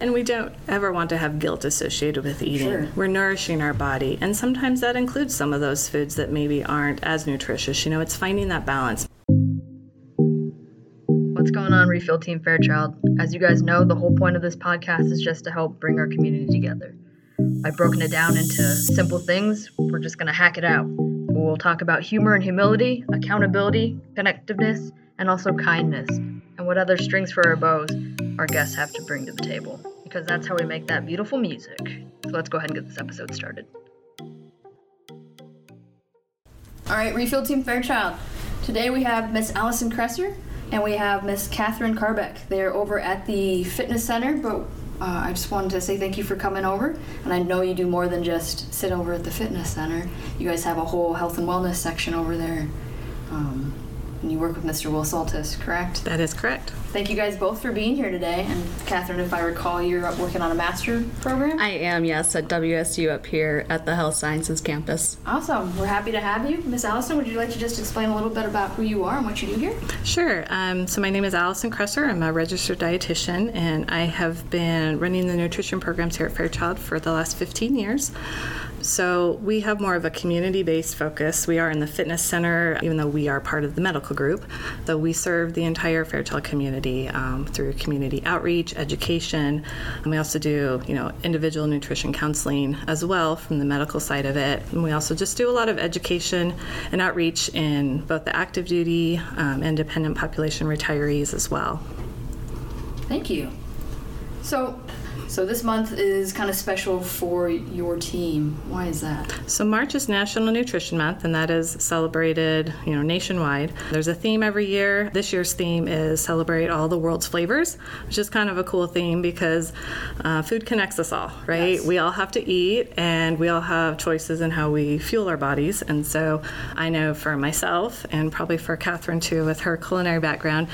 And we don't ever want to have guilt associated with eating. Sure. We're nourishing our body, and sometimes that includes some of those foods that maybe aren't as nutritious. You know, it's finding that balance. What's going on, Refill Team Fairchild? As you guys know, the whole point of this podcast is just to help bring our community together. I've broken it down into simple things. We're just going to hack it out. We'll talk about humor and humility, accountability, connectiveness, and also kindness, and what other strings for our bows our guests have to bring to the table. Because that's how we make that beautiful music. So let's go ahead and get this episode started. All right, Refill Team Fairchild. Today we have Miss Allison Kresser and we have Miss Catherine Carbeck. They're over at the fitness center, but uh, I just wanted to say thank you for coming over. And I know you do more than just sit over at the fitness center. You guys have a whole health and wellness section over there. Um, and you work with Mr. Will Saltis, correct? That is correct. Thank you guys both for being here today. And Catherine, if I recall, you're up working on a master program. I am, yes, at WSU up here at the Health Sciences campus. Awesome. We're happy to have you. Miss Allison, would you like to just explain a little bit about who you are and what you do here? Sure. Um, so my name is Allison Kresser. I'm a registered dietitian, and I have been running the nutrition programs here at Fairchild for the last 15 years. So we have more of a community-based focus. We are in the fitness center, even though we are part of the medical group. Though we serve the entire Fairchild community um, through community outreach, education, and we also do, you know, individual nutrition counseling as well from the medical side of it. And we also just do a lot of education and outreach in both the active duty um, and dependent population retirees as well. Thank you. So, so this month is kind of special for your team. Why is that? So March is National Nutrition Month, and that is celebrated, you know, nationwide. There's a theme every year. This year's theme is celebrate all the world's flavors, which is kind of a cool theme because uh, food connects us all, right? Yes. We all have to eat, and we all have choices in how we fuel our bodies. And so I know for myself, and probably for Catherine too, with her culinary background,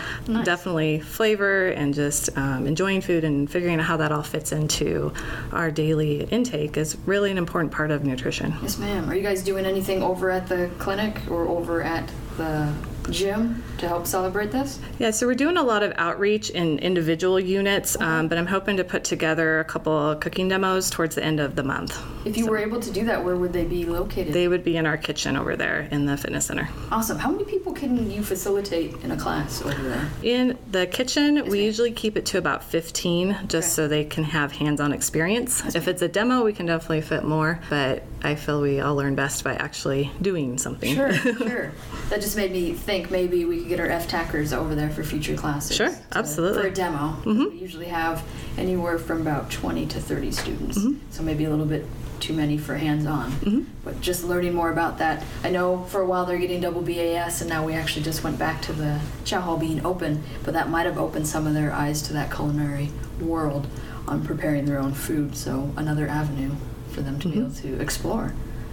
definitely flavor and just um, enjoying food and figuring out how that all fits into our daily intake is really an important part of nutrition. Yes, ma'am. Are you guys doing anything over at the clinic or over at the gym to help celebrate this? Yeah, so we're doing a lot of outreach in individual units, um, but I'm hoping to put together a couple cooking demos towards the end of the month. If you were able to do that, where would they be located? They would be in our kitchen over there in the fitness center. awesome. How many people can you facilitate in a class over there? In the kitchen, we usually keep it to about 15 just Okay. so they can have hands on experience. if it's a demo, we can definitely fit more, but I feel we all learn best by actually doing something. Sure, sure. That just made me think maybe we could get our F-tackers over there for future classes. Sure, to- absolutely. For a demo. Mm-hmm. We usually have anywhere from about 20 to 30 students. Mm-hmm. So maybe a little bit too many for hands-on. Mm-hmm. But just learning more about that. I know for a while they're getting double BAS and now we actually just went back to the chow hall being open, but that might have opened some of their eyes to that culinary world on preparing their own food. So another avenue for them to be able to explore.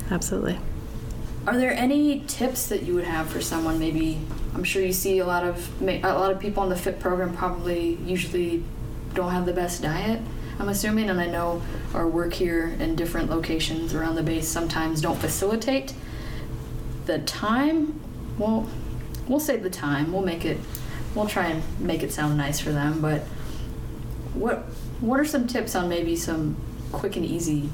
Absolutely. Are there any tips that you would have for someone? Maybe I'm sure you see a lot of a lot of people on the fit program probably usually don't have the best diet. I'm assuming, and I know our work here in different locations around the base sometimes don't facilitate the time. Well, we'll save the time. We'll make it. We'll try and make it sound nice for them. But what what are some tips on maybe some quick and easy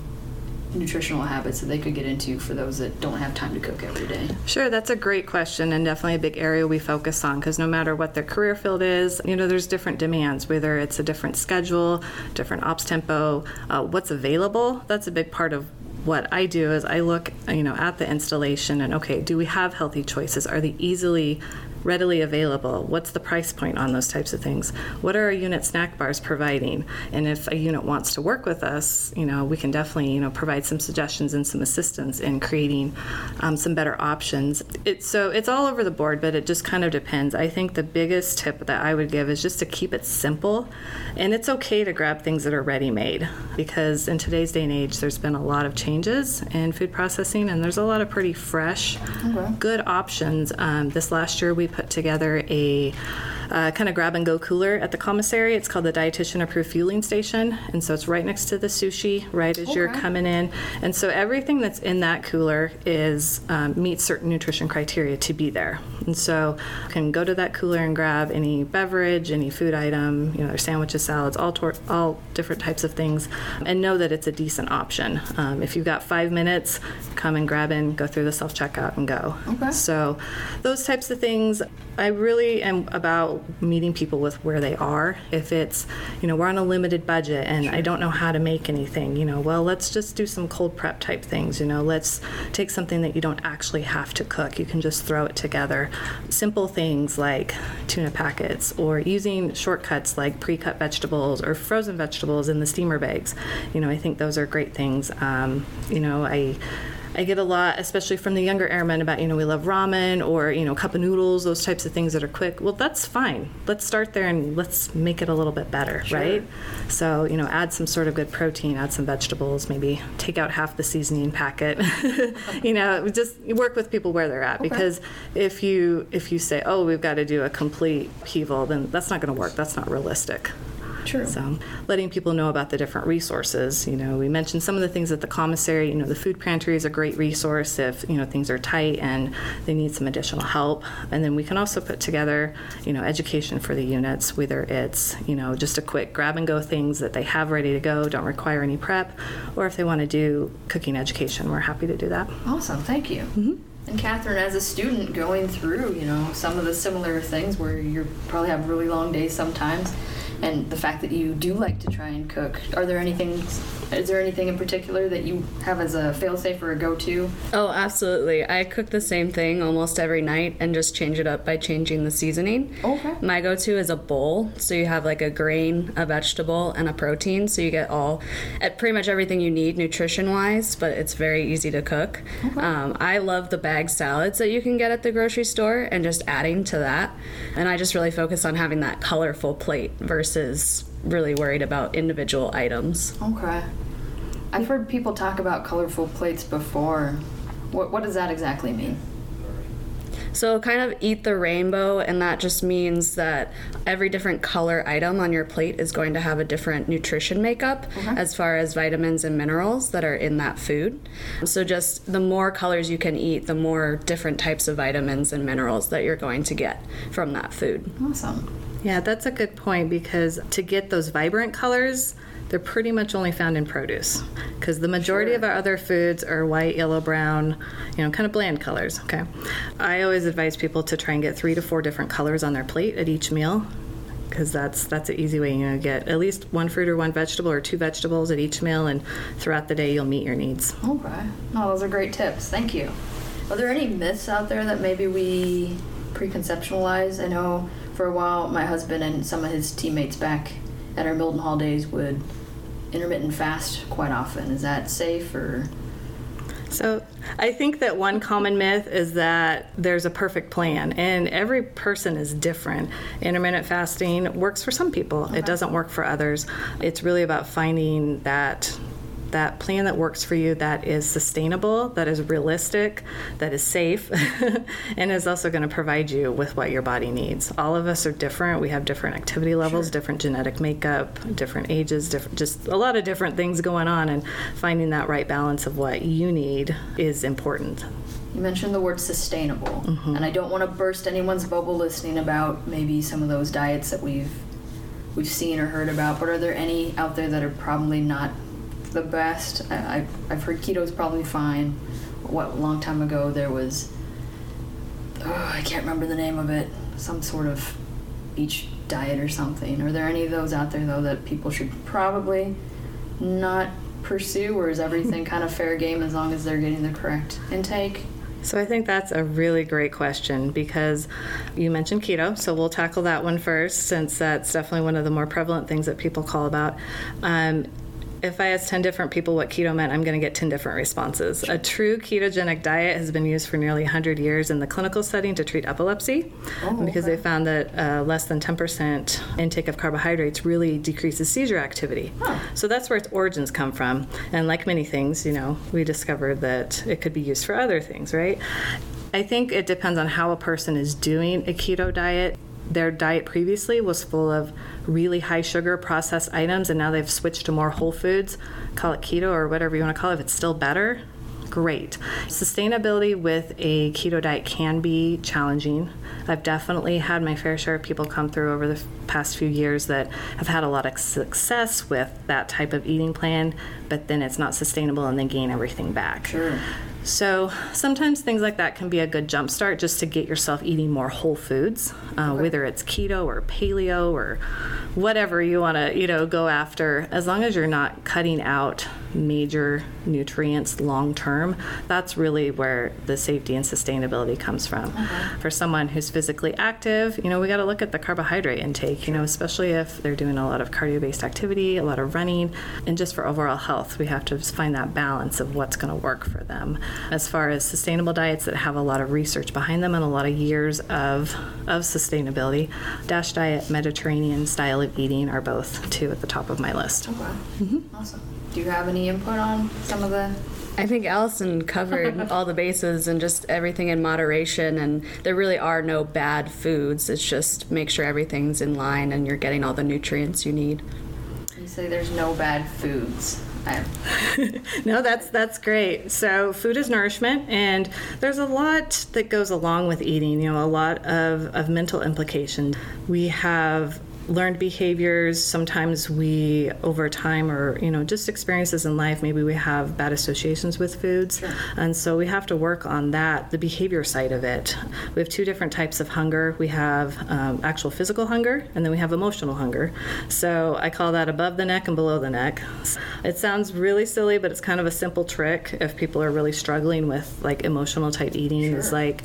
nutritional habits that they could get into for those that don't have time to cook every day? Sure, that's a great question and definitely a big area we focus on because no matter what their career field is, you know, there's different demands, whether it's a different schedule, different ops tempo, uh, what's available. That's a big part of what I do is I look, you know, at the installation and okay, do we have healthy choices? Are they easily readily available? What's the price point on those types of things? What are our unit snack bars providing? And if a unit wants to work with us, you know, we can definitely, you know, provide some suggestions and some assistance in creating um, some better options. It's so it's all over the board, but it just kind of depends. I think the biggest tip that I would give is just to keep it simple, and it's okay to grab things that are ready made because in today's day and age, there's been a lot of changes in food processing, and there's a lot of pretty fresh, good options. Um, this last year, we put together a uh, kind of grab and go cooler at the commissary. It's called the Dietitian Approved Fueling Station. And so it's right next to the sushi, right as you're coming in. And so everything that's in that cooler is um, meets certain nutrition criteria to be there. And so you can go to that cooler and grab any beverage, any food item, you know, there's sandwiches, salads, all, tor- all different types of things, and know that it's a decent option. Um, if you've got five minutes, come and grab in, go through the self checkout, and go. Okay. So, those types of things, I really am about meeting people with where they are. If it's, you know, we're on a limited budget and I don't know how to make anything, you know, well, let's just do some cold prep type things. You know, let's take something that you don't actually have to cook. You can just throw it together. Simple things like tuna packets or using shortcuts like pre cut vegetables or frozen vegetables in the steamer bags. You know, I think those are great things. Um, you know, I. I get a lot, especially from the younger airmen, about, you know, we love ramen or, you know, cup of noodles, those types of things that are quick. Well, that's fine. Let's start there and let's make it a little bit better, right? So, you know, add some sort of good protein, add some vegetables, maybe take out half the seasoning packet. you know, just work with people where they're at because if you if you say, "Oh, we've got to do a complete upheaval," then that's not going to work. That's not realistic. True. So, letting people know about the different resources. You know, we mentioned some of the things at the commissary. You know, the food pantry is a great resource if you know things are tight and they need some additional help. And then we can also put together, you know, education for the units, whether it's you know just a quick grab and go things that they have ready to go, don't require any prep, or if they want to do cooking education, we're happy to do that. Awesome, thank you. Mm-hmm. And Catherine, as a student going through, you know, some of the similar things where you probably have really long days sometimes, and the fact that you do like to try and cook, are there anything, is there anything in particular that you have as a failsafe or a go-to? Oh, absolutely. I cook the same thing almost every night and just change it up by changing the seasoning. Okay. My go to is a bowl. So you have like a grain, a vegetable, and a protein. So you get all, at pretty much everything you need nutrition wise, but it's very easy to cook. Um, I love the bag salads that you can get at the grocery store and just adding to that. And I just really focus on having that colorful plate versus really worried about individual items. Okay. I've heard people talk about colorful plates before. What, what does that exactly mean? So, kind of eat the rainbow, and that just means that every different color item on your plate is going to have a different nutrition makeup as far as vitamins and minerals that are in that food. So, just the more colors you can eat, the more different types of vitamins and minerals that you're going to get from that food. Awesome. Yeah, that's a good point because to get those vibrant colors, they're pretty much only found in produce because the majority of our other foods are white, yellow, brown, you know, kind of bland colors. Okay. I always advise people to try and get three to four different colors on their plate at each meal because that's that's an easy way you know get at least one fruit or one vegetable or two vegetables at each meal and throughout the day you'll meet your needs Okay. oh those are great tips. Thank you. Are there any myths out there that maybe we preconceptualize? I know for a while my husband and some of his teammates back at our Milton Hall days would intermittent fast quite often. Is that safe or? So I think that one common myth is that there's a perfect plan, and every person is different. Intermittent fasting works for some people, it doesn't work for others. It's really about finding that that plan that works for you that is sustainable, that is realistic, that is safe, and is also going to provide you with what your body needs. All of us are different. We have different activity levels, different genetic makeup, different ages, different just a lot of different things going on and finding that right balance of what you need is important. You mentioned the word sustainable, mm-hmm. and I don't want to burst anyone's bubble listening about maybe some of those diets that we've we've seen or heard about. But are there any out there that are probably not the best? I, I've, I've heard keto's probably fine. What a long time ago there was, oh, I can't remember the name of it. Some sort of beach diet or something. Are there any of those out there though that people should probably not pursue, or is everything kind of fair game as long as they're getting the correct intake? So I think that's a really great question because you mentioned keto, so we'll tackle that one first since that's definitely one of the more prevalent things that people call about. Um, if I ask 10 different people what keto meant, I'm going to get 10 different responses. A true ketogenic diet has been used for nearly 100 years in the clinical setting to treat epilepsy because they found that uh, less than 10% intake of carbohydrates really decreases seizure activity. So that's where its origins come from. And like many things, you know, we discovered that it could be used for other things, right? I think it depends on how a person is doing a keto diet their diet previously was full of really high sugar processed items and now they've switched to more whole foods, call it keto or whatever you want to call it, if it's still better, great. Sustainability with a keto diet can be challenging. I've definitely had my fair share of people come through over the past few years that have had a lot of success with that type of eating plan, but then it's not sustainable and they gain everything back. Sure. So sometimes things like that can be a good jump start just to get yourself eating more whole foods, uh, whether it's keto or paleo or whatever you want to you know go after. As long as you're not cutting out major nutrients long term, that's really where the safety and sustainability comes from. For someone who's physically active, you know we got to look at the carbohydrate intake. You know especially if they're doing a lot of cardio-based activity, a lot of running, and just for overall health, we have to find that balance of what's going to work for them as far as sustainable diets that have a lot of research behind them and a lot of years of, of sustainability. Dash diet, Mediterranean style of eating are both two at the top of my list. Okay. Mm-hmm. Awesome. Do you have any input on some of the? I think Allison covered all the bases and just everything in moderation. And there really are no bad foods. It's just make sure everything's in line and you're getting all the nutrients you need. You say there's no bad foods. I, no, that's that's great. So food is nourishment, and there's a lot that goes along with eating. You know, a lot of of mental implications. We have learned behaviors. Sometimes we over time or you know just experiences in life maybe we have bad associations with foods. And so we have to work on that the behavior side of it. We have two different types of hunger. We have um, actual physical hunger and then we have emotional hunger. So i call that above the neck and below the neck. It sounds really silly but it's kind of a simple trick if people are really struggling with like emotional type eating. Is like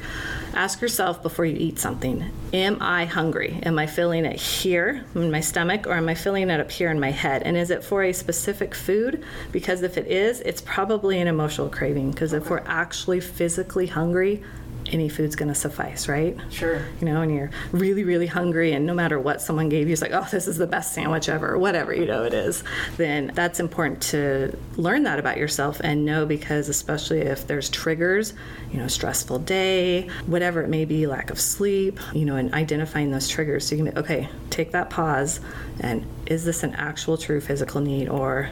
ask yourself before you eat something am i hungry? Am i feeling it here in my stomach or am I feeling it up here in my head? And is it for a specific food? Because if it is, it's probably an emotional craving. Because if we're actually physically hungry, any food's going to suffice, right? Sure. You know, and you're really, really hungry, and no matter what someone gave you, it's like, oh, this is the best sandwich ever, whatever, you know, it is. Then that's important to learn that about yourself and know because, especially if there's triggers, you know, stressful day, whatever it may be, lack of sleep, you know, and identifying those triggers. So you can be, okay, take that pause, and is this an actual true physical need, or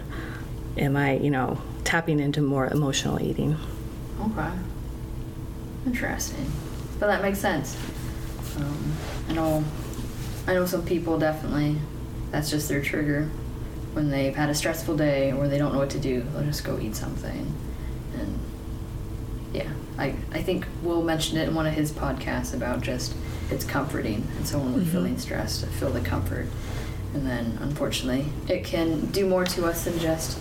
am I, you know, tapping into more emotional eating? Okay. Interesting, but that makes sense. Um, I know, I know some people definitely. That's just their trigger when they've had a stressful day or they don't know what to do. They'll just go eat something, yeah, I I think Will mentioned it in one of his podcasts about just it's comforting, and so when we're mm-hmm. feeling stressed, I feel the comfort, and then unfortunately it can do more to us than just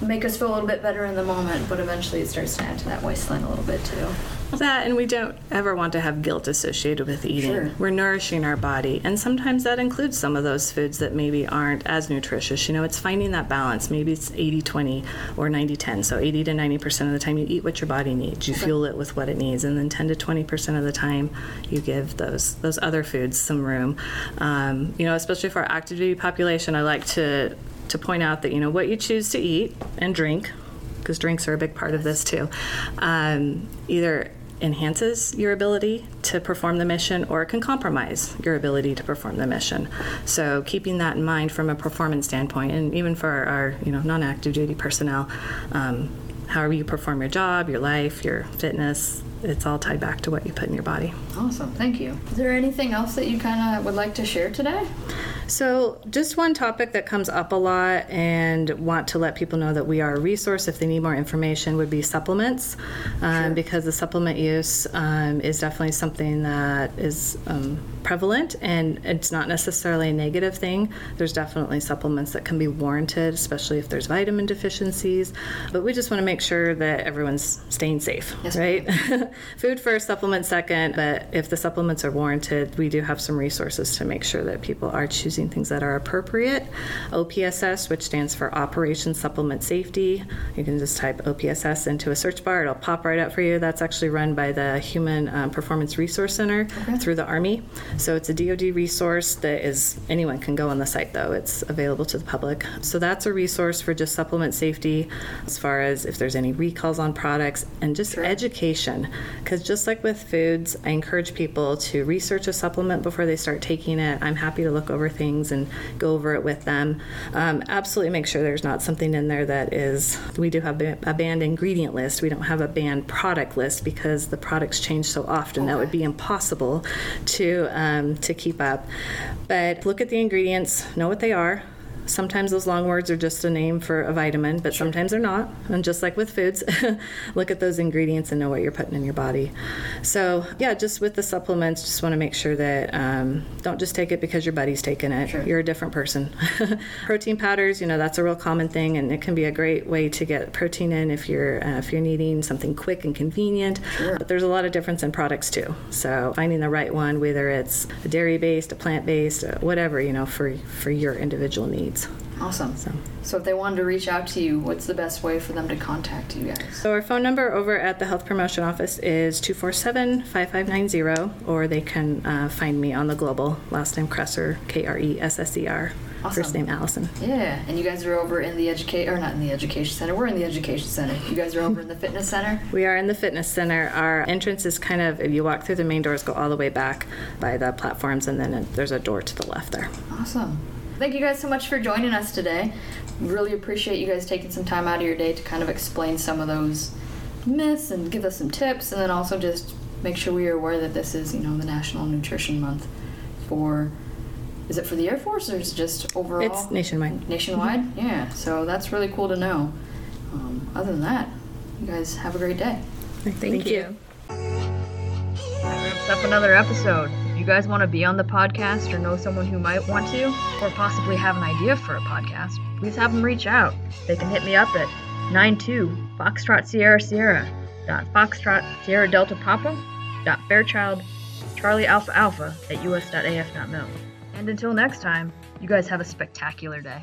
make us feel a little bit better in the moment, but eventually it starts to add to that wasteland a little bit too. That, and we don't ever want to have guilt associated with eating. Sure. We're nourishing our body, and sometimes that includes some of those foods that maybe aren't as nutritious. You know, it's finding that balance. Maybe it's 80 20 or 90 10. So 80 to 90% of the time you eat what your body needs, you fuel it with what it needs, and then 10 to 20% of the time you give those those other foods some room. Um, you know, especially for our active duty population, I like to to point out that you know what you choose to eat and drink because drinks are a big part of this too, um, either enhances your ability to perform the mission or it can compromise your ability to perform the mission. So keeping that in mind from a performance standpoint, and even for our you know non-active duty personnel, um, however you perform your job, your life, your fitness, it's all tied back to what you put in your body. Awesome, thank you. Is there anything else that you kind of would like to share today? So, just one topic that comes up a lot and want to let people know that we are a resource if they need more information would be supplements, um, because the supplement use um, is definitely something that is um, prevalent and it's not necessarily a negative thing. There's definitely supplements that can be warranted, especially if there's vitamin deficiencies. But we just want to make sure that everyone's staying safe, Yes, right? Food first, supplement second. But if the supplements are warranted, we do have some resources to make sure that people are choosing using things that are appropriate. OPSS, which stands for Operation Supplement Safety. You can just type OPSS into a search bar, it'll pop right up for you. That's actually run by the Human um, Performance Resource Center through the Army. So it's a DoD resource that is, anyone can go on the site though, it's available to the public. So that's a resource for just supplement safety as far as if there's any recalls on products and just education. Because just like with foods, I encourage people to research a supplement before they start taking it. I'm happy to look over things and go over it with them. Um, absolutely make sure there's not something in there that is, we do have a banned ingredient list. We don't have a banned product list because the products change so often. That would be impossible to, um, to keep up. But look at the ingredients, know what they are. Sometimes those long words are just a name for a vitamin, but sometimes they're not. And just like with foods, look at those ingredients and know what you're putting in your body. So, yeah, just with the supplements, just want to make sure that um, don't just take it because your buddy's taking it. Sure. You're a different person. protein powders, you know, that's a real common thing, and it can be a great way to get protein in if you're uh, if you're needing something quick and convenient. But there's a lot of difference in products too. So finding the right one, whether it's a dairy based, a plant based, whatever, you know, for for your individual needs. Awesome. So. if they wanted to reach out to you, what's the best way for them to contact you guys? So our phone number over at the Health Promotion Office is 247-5590, or they can uh, find me on the global. Last name Cresser, Kresser, K-R-E-S-S-E-R. First name Allison. Yeah, and you guys are over in the educate or not in the education center. We're in the education center. You guys are over in the fitness center. We are in the fitness center. Our entrance is kind of, if you walk through the main doors, go all the way back by the platforms, and then there's a door to the left there. Awesome. Thank you guys so much for joining us today. Really appreciate you guys taking some time out of your day to kind of explain some of those myths and give us some tips, and then also just make sure we are aware that this is, you know, the National Nutrition Month for. Is it for the Air Force or is it just overall? It's nationwide. Nationwide? Yeah. So that's really cool to know. Um, other than that, you guys have a great day. Thank, you. That wraps up another episode. You guys want to be on the podcast or know someone who might want to, or possibly have an idea for a podcast, please have them reach out. They can hit me up at 92 Foxtrot Sierra Sierra dot Foxtrot Sierra Delta Papa dot Fairchild Charlie Alpha Alpha at us.af.mil. And until next time, you guys have a spectacular day.